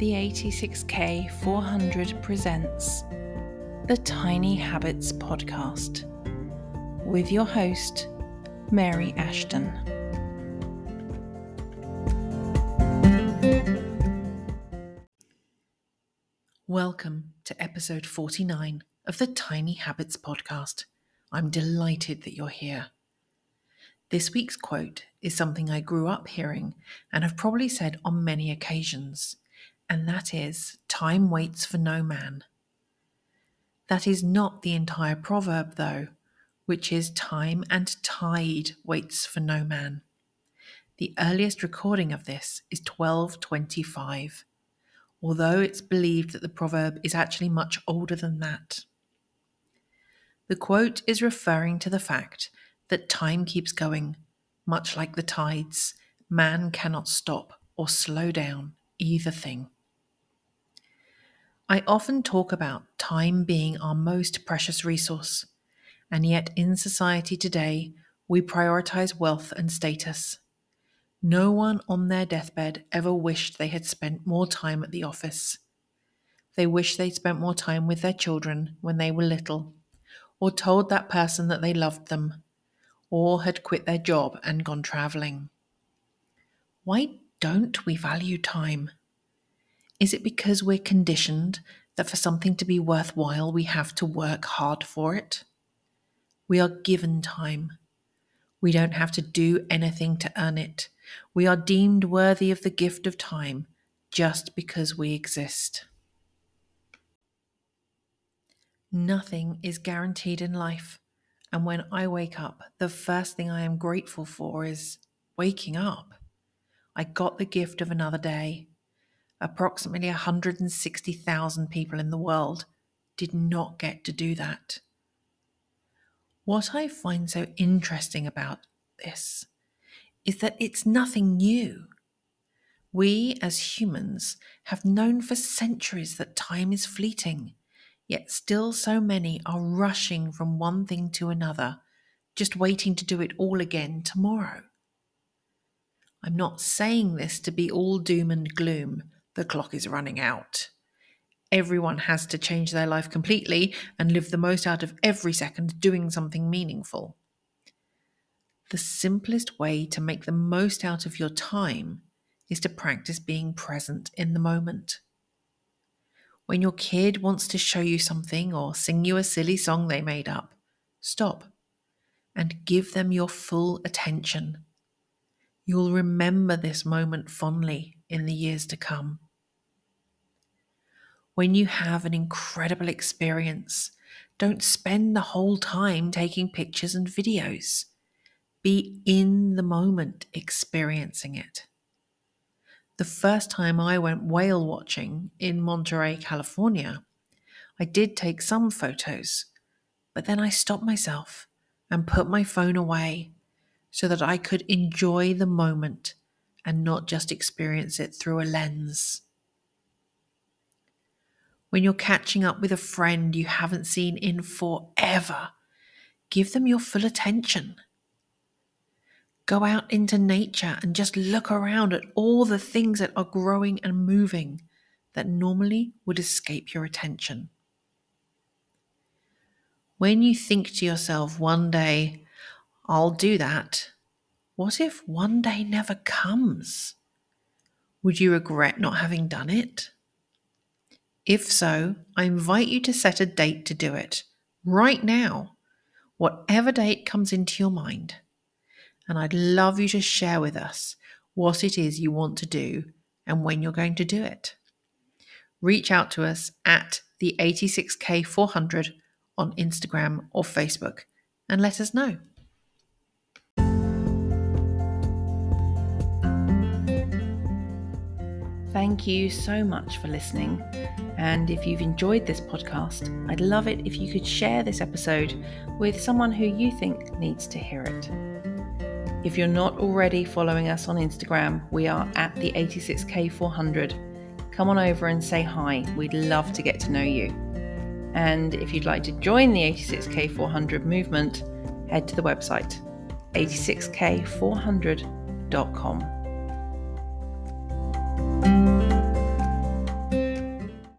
the 86K 400 presents the Tiny Habits Podcast with your host, Mary Ashton. Welcome to episode 49 of the Tiny Habits Podcast. I'm delighted that you're here. This week's quote is something I grew up hearing and have probably said on many occasions, and that is Time waits for no man. That is not the entire proverb, though, which is Time and tide waits for no man. The earliest recording of this is 1225, although it's believed that the proverb is actually much older than that. The quote is referring to the fact that time keeps going, much like the tides. Man cannot stop or slow down either thing. I often talk about time being our most precious resource, and yet in society today, we prioritize wealth and status. No one on their deathbed ever wished they had spent more time at the office. They wish they'd spent more time with their children when they were little, or told that person that they loved them, or had quit their job and gone travelling. Why don't we value time? Is it because we're conditioned that for something to be worthwhile, we have to work hard for it? We are given time. We don't have to do anything to earn it. We are deemed worthy of the gift of time just because we exist. Nothing is guaranteed in life. And when I wake up, the first thing I am grateful for is waking up. I got the gift of another day. Approximately 160,000 people in the world did not get to do that. What I find so interesting about this is that it's nothing new. We as humans have known for centuries that time is fleeting Yet still so many are rushing from one thing to another, just waiting to do it all again tomorrow. I'm not saying this to be all doom and gloom. The clock is running out. Everyone has to change their life completely and live the most out of every second doing something meaningful. The simplest way to make the most out of your time is to practice being present in the moment. When your kid wants to show you something or sing you a silly song they made up, stop and give them your full attention. You'll remember this moment fondly in the years to come. When you have an incredible experience, don't spend the whole time taking pictures and videos. Be in the moment experiencing it the first time I went whale watching in Monterey, California, I did take some photos, but then I stopped myself and put my phone away so that I could enjoy the moment and not just experience it through a lens. When you're catching up with a friend you haven't seen in forever, give them your full attention. Go out into nature and just look around at all the things that are growing and moving that normally would escape your attention. When you think to yourself one day, I'll do that, what if one day never comes? Would you regret not having done it? If so, I invite you to set a date to do it right now, whatever date comes into your mind and I'd love you to share with us what it is you want to do and when you're going to do it. Reach out to us at the 86K400 on Instagram or Facebook and let us know. Thank you so much for listening. And if you've enjoyed this podcast, I'd love it if you could share this episode with someone who you think needs to hear it. If you're not already following us on Instagram, we are at the 86K400. Come on over and say hi. We'd love to get to know you. And if you'd like to join the 86K400 movement, head to the website 86K400.com.